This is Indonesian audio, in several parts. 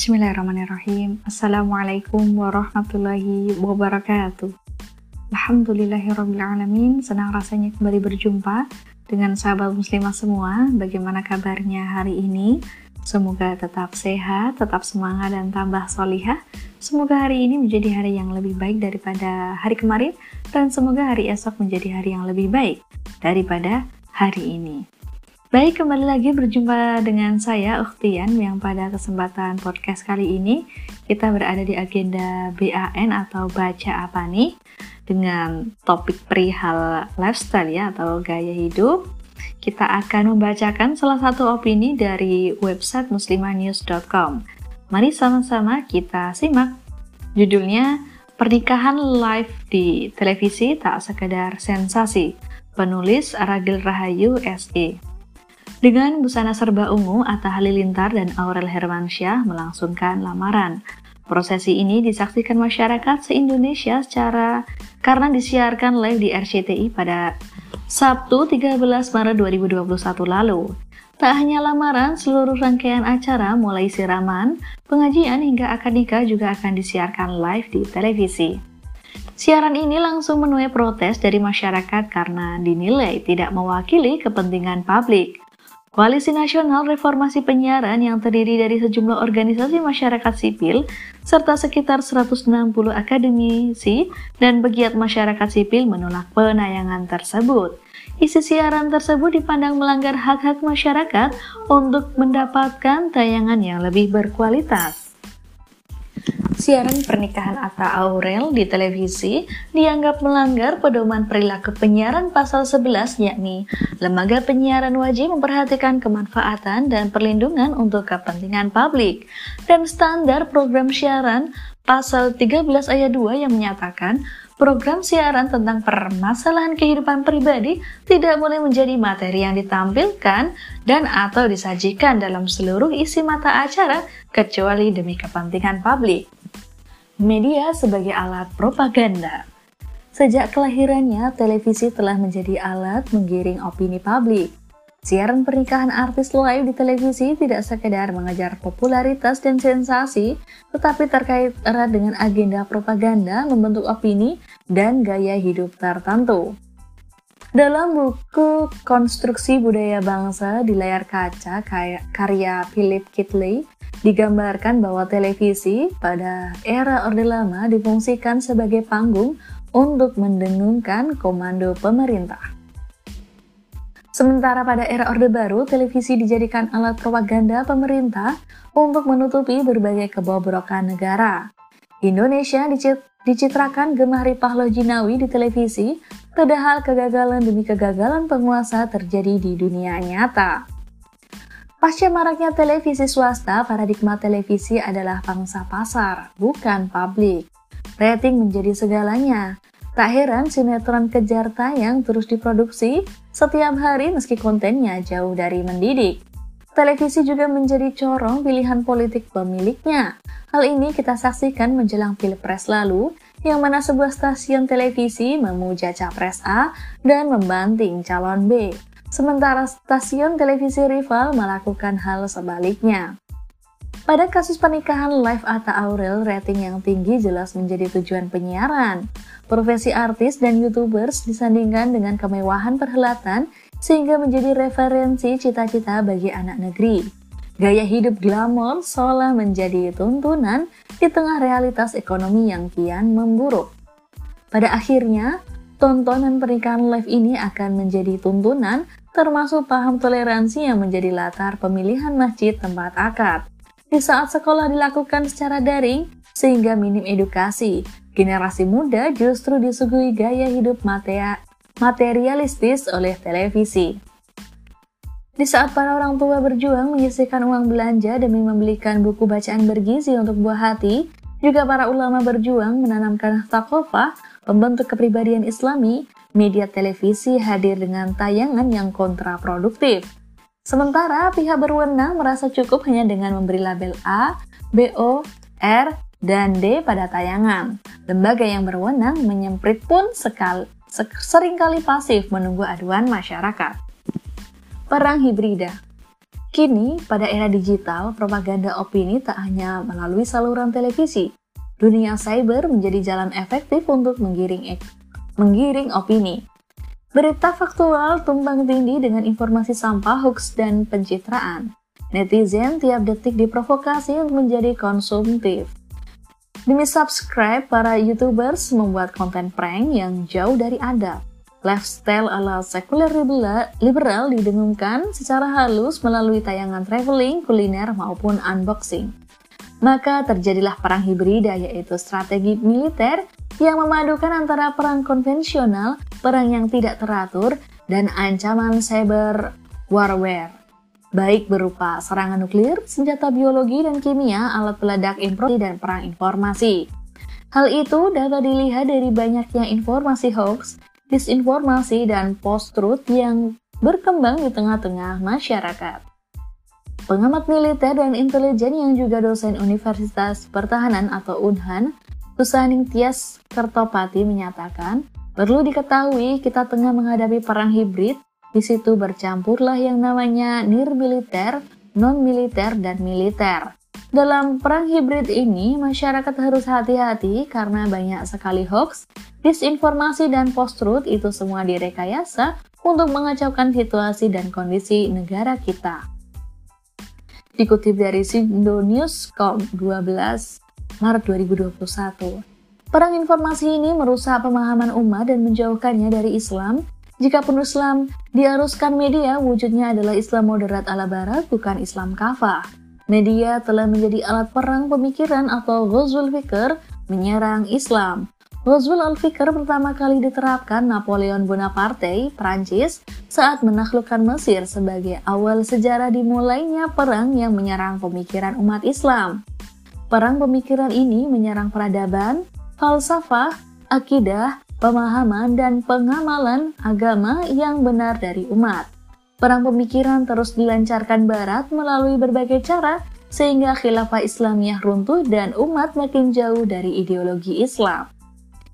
Bismillahirrahmanirrahim. Assalamualaikum warahmatullahi wabarakatuh. Alhamdulillahirrahmanirrahim. Senang rasanya kembali berjumpa dengan sahabat muslimah semua. Bagaimana kabarnya hari ini? Semoga tetap sehat, tetap semangat, dan tambah solihah. Semoga hari ini menjadi hari yang lebih baik daripada hari kemarin, dan semoga hari esok menjadi hari yang lebih baik daripada hari ini. Baik, kembali lagi berjumpa dengan saya, Uktian, yang pada kesempatan podcast kali ini kita berada di agenda BAN atau Baca Apa Nih dengan topik perihal lifestyle ya atau gaya hidup. Kita akan membacakan salah satu opini dari website muslimanews.com. Mari sama-sama kita simak. Judulnya, Pernikahan Live di Televisi Tak Sekedar Sensasi. Penulis Ragil Rahayu SE. Dengan busana serba ungu, Atta Halilintar dan Aurel Hermansyah melangsungkan lamaran. Prosesi ini disaksikan masyarakat se-Indonesia secara karena disiarkan live di RCTI pada Sabtu 13 Maret 2021 lalu. Tak hanya lamaran, seluruh rangkaian acara mulai siraman, pengajian hingga akad nikah juga akan disiarkan live di televisi. Siaran ini langsung menuai protes dari masyarakat karena dinilai tidak mewakili kepentingan publik. Koalisi Nasional Reformasi Penyiaran yang terdiri dari sejumlah organisasi masyarakat sipil serta sekitar 160 akademisi dan pegiat masyarakat sipil menolak penayangan tersebut. Isi siaran tersebut dipandang melanggar hak-hak masyarakat untuk mendapatkan tayangan yang lebih berkualitas. Siaran pernikahan Atta Aurel di televisi dianggap melanggar pedoman perilaku penyiaran pasal 11 yakni lembaga penyiaran wajib memperhatikan kemanfaatan dan perlindungan untuk kepentingan publik dan standar program siaran pasal 13 ayat 2 yang menyatakan program siaran tentang permasalahan kehidupan pribadi tidak boleh menjadi materi yang ditampilkan dan atau disajikan dalam seluruh isi mata acara kecuali demi kepentingan publik media sebagai alat propaganda. Sejak kelahirannya, televisi telah menjadi alat menggiring opini publik. Siaran pernikahan artis live di televisi tidak sekedar mengejar popularitas dan sensasi, tetapi terkait erat dengan agenda propaganda membentuk opini dan gaya hidup tertentu. Dalam buku Konstruksi Budaya Bangsa di layar kaca karya Philip Kitley, Digambarkan bahwa televisi pada era Orde Lama difungsikan sebagai panggung untuk mendengungkan komando pemerintah. Sementara pada era Orde Baru, televisi dijadikan alat propaganda pemerintah untuk menutupi berbagai kebobrokan negara. Indonesia dicitrakan gemah ripah Lojinawi di televisi, padahal kegagalan demi kegagalan penguasa terjadi di dunia nyata. Pasca maraknya televisi swasta, paradigma televisi adalah pangsa pasar, bukan publik. Rating menjadi segalanya. Tak heran sinetron kejar tayang terus diproduksi setiap hari meski kontennya jauh dari mendidik. Televisi juga menjadi corong pilihan politik pemiliknya. Hal ini kita saksikan menjelang Pilpres lalu, yang mana sebuah stasiun televisi memuja capres A dan membanting calon B sementara stasiun televisi rival melakukan hal sebaliknya. Pada kasus pernikahan live Atta Aurel, rating yang tinggi jelas menjadi tujuan penyiaran. Profesi artis dan youtubers disandingkan dengan kemewahan perhelatan sehingga menjadi referensi cita-cita bagi anak negeri. Gaya hidup glamor seolah menjadi tuntunan di tengah realitas ekonomi yang kian memburuk. Pada akhirnya, tontonan pernikahan live ini akan menjadi tuntunan termasuk paham toleransi yang menjadi latar pemilihan masjid tempat akad. Di saat sekolah dilakukan secara daring, sehingga minim edukasi, generasi muda justru disuguhi gaya hidup materialistis oleh televisi. Di saat para orang tua berjuang menyisihkan uang belanja demi membelikan buku bacaan bergizi untuk buah hati, juga para ulama berjuang menanamkan takofah, pembentuk kepribadian islami, media televisi hadir dengan tayangan yang kontraproduktif. Sementara pihak berwenang merasa cukup hanya dengan memberi label A, BO, R, dan D pada tayangan. Lembaga yang berwenang menyemprit pun sekali, sering kali pasif menunggu aduan masyarakat. Perang hibrida Kini, pada era digital, propaganda opini tak hanya melalui saluran televisi. Dunia cyber menjadi jalan efektif untuk menggiring, menggiring opini. Berita faktual tumpang tindih dengan informasi sampah, hoax, dan pencitraan. Netizen tiap detik diprovokasi untuk menjadi konsumtif. Demi subscribe, para YouTubers membuat konten prank yang jauh dari adab. Lifestyle ala sekuler liberal didengungkan secara halus melalui tayangan traveling, kuliner, maupun unboxing. Maka terjadilah perang hibrida yaitu strategi militer yang memadukan antara perang konvensional, perang yang tidak teratur, dan ancaman cyber warfare. Baik berupa serangan nuklir, senjata biologi dan kimia, alat peledak informasi, dan perang informasi. Hal itu dapat dilihat dari banyaknya informasi hoax disinformasi, dan post-truth yang berkembang di tengah-tengah masyarakat. Pengamat militer dan intelijen yang juga dosen Universitas Pertahanan atau UNHAN, Tias Kertopati menyatakan, perlu diketahui kita tengah menghadapi perang hibrid, di situ bercampurlah yang namanya nir-militer, non-militer, dan militer. Dalam perang hibrid ini, masyarakat harus hati-hati karena banyak sekali hoax, disinformasi, dan post-truth itu semua direkayasa untuk mengacaukan situasi dan kondisi negara kita. Dikutip dari Sindonews.com 12 Maret 2021, perang informasi ini merusak pemahaman umat dan menjauhkannya dari Islam. Jika pun Islam diaruskan media, wujudnya adalah Islam moderat ala barat, bukan Islam kafah. Media telah menjadi alat perang pemikiran atau Ghazwul Fikr menyerang Islam. Ghazwul al-Fikr pertama kali diterapkan Napoleon Bonaparte, Prancis, saat menaklukkan Mesir sebagai awal sejarah dimulainya perang yang menyerang pemikiran umat Islam. Perang pemikiran ini menyerang peradaban, falsafah, akidah, pemahaman, dan pengamalan agama yang benar dari umat. Perang pemikiran terus dilancarkan Barat melalui berbagai cara sehingga khilafah Islamiyah runtuh dan umat makin jauh dari ideologi Islam.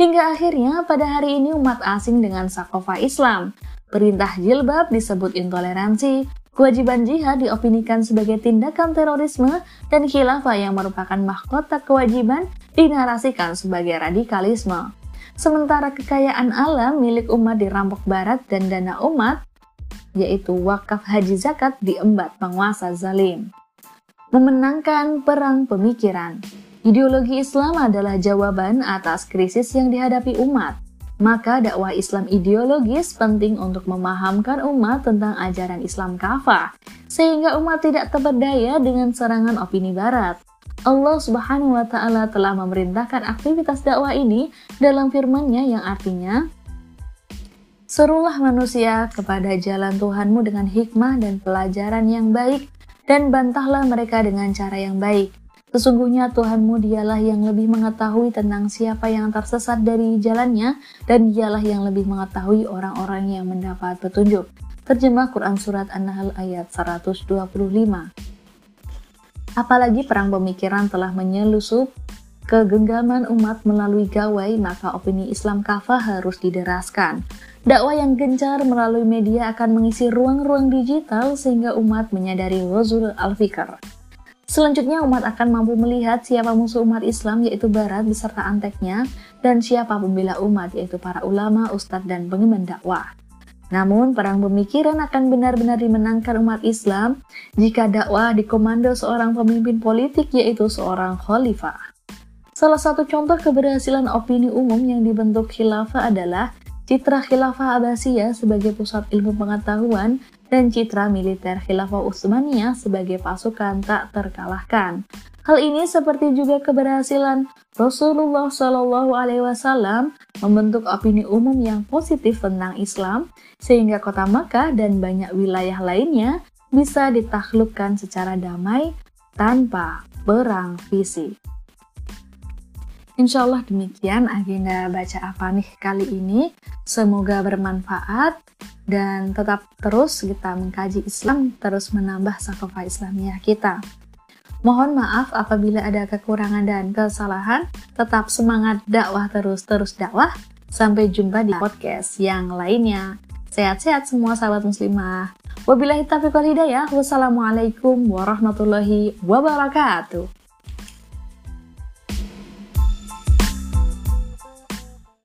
Hingga akhirnya pada hari ini umat asing dengan sakofa Islam. Perintah jilbab disebut intoleransi, kewajiban jihad diopinikan sebagai tindakan terorisme, dan khilafah yang merupakan mahkota kewajiban dinarasikan sebagai radikalisme. Sementara kekayaan alam milik umat dirampok barat dan dana umat yaitu wakaf haji zakat diembat penguasa zalim. Memenangkan perang pemikiran. Ideologi Islam adalah jawaban atas krisis yang dihadapi umat. Maka dakwah Islam ideologis penting untuk memahamkan umat tentang ajaran Islam kafah, sehingga umat tidak terperdaya dengan serangan opini barat. Allah Subhanahu wa taala telah memerintahkan aktivitas dakwah ini dalam firman-Nya yang artinya Serulah manusia kepada jalan Tuhanmu dengan hikmah dan pelajaran yang baik, dan bantahlah mereka dengan cara yang baik. Sesungguhnya Tuhanmu dialah yang lebih mengetahui tentang siapa yang tersesat dari jalannya, dan dialah yang lebih mengetahui orang-orang yang mendapat petunjuk. Terjemah Quran Surat An-Nahl ayat 125 Apalagi perang pemikiran telah menyelusup kegenggaman umat melalui gawai, maka opini Islam kafah harus dideraskan. Dakwah yang gencar melalui media akan mengisi ruang-ruang digital sehingga umat menyadari wazul al-fikr. Selanjutnya umat akan mampu melihat siapa musuh umat Islam yaitu Barat beserta anteknya dan siapa pembela umat yaitu para ulama, ustadz, dan pengemban dakwah. Namun, perang pemikiran akan benar-benar dimenangkan umat Islam jika dakwah dikomando seorang pemimpin politik yaitu seorang khalifah. Salah satu contoh keberhasilan opini umum yang dibentuk khilafah adalah citra khilafah Abbasiyah sebagai pusat ilmu pengetahuan dan citra militer khilafah Utsmaniyah sebagai pasukan tak terkalahkan. Hal ini seperti juga keberhasilan Rasulullah Shallallahu Alaihi Wasallam membentuk opini umum yang positif tentang Islam, sehingga kota Makkah dan banyak wilayah lainnya bisa ditaklukkan secara damai tanpa perang fisik. Insya Allah demikian agenda baca apa nih kali ini. Semoga bermanfaat dan tetap terus kita mengkaji Islam, terus menambah sakofa Islamiyah kita. Mohon maaf apabila ada kekurangan dan kesalahan. Tetap semangat dakwah terus-terus dakwah. Sampai jumpa di podcast yang lainnya. Sehat-sehat semua sahabat muslimah. Wabillahi taufiq wal hidayah. Wassalamualaikum warahmatullahi wabarakatuh.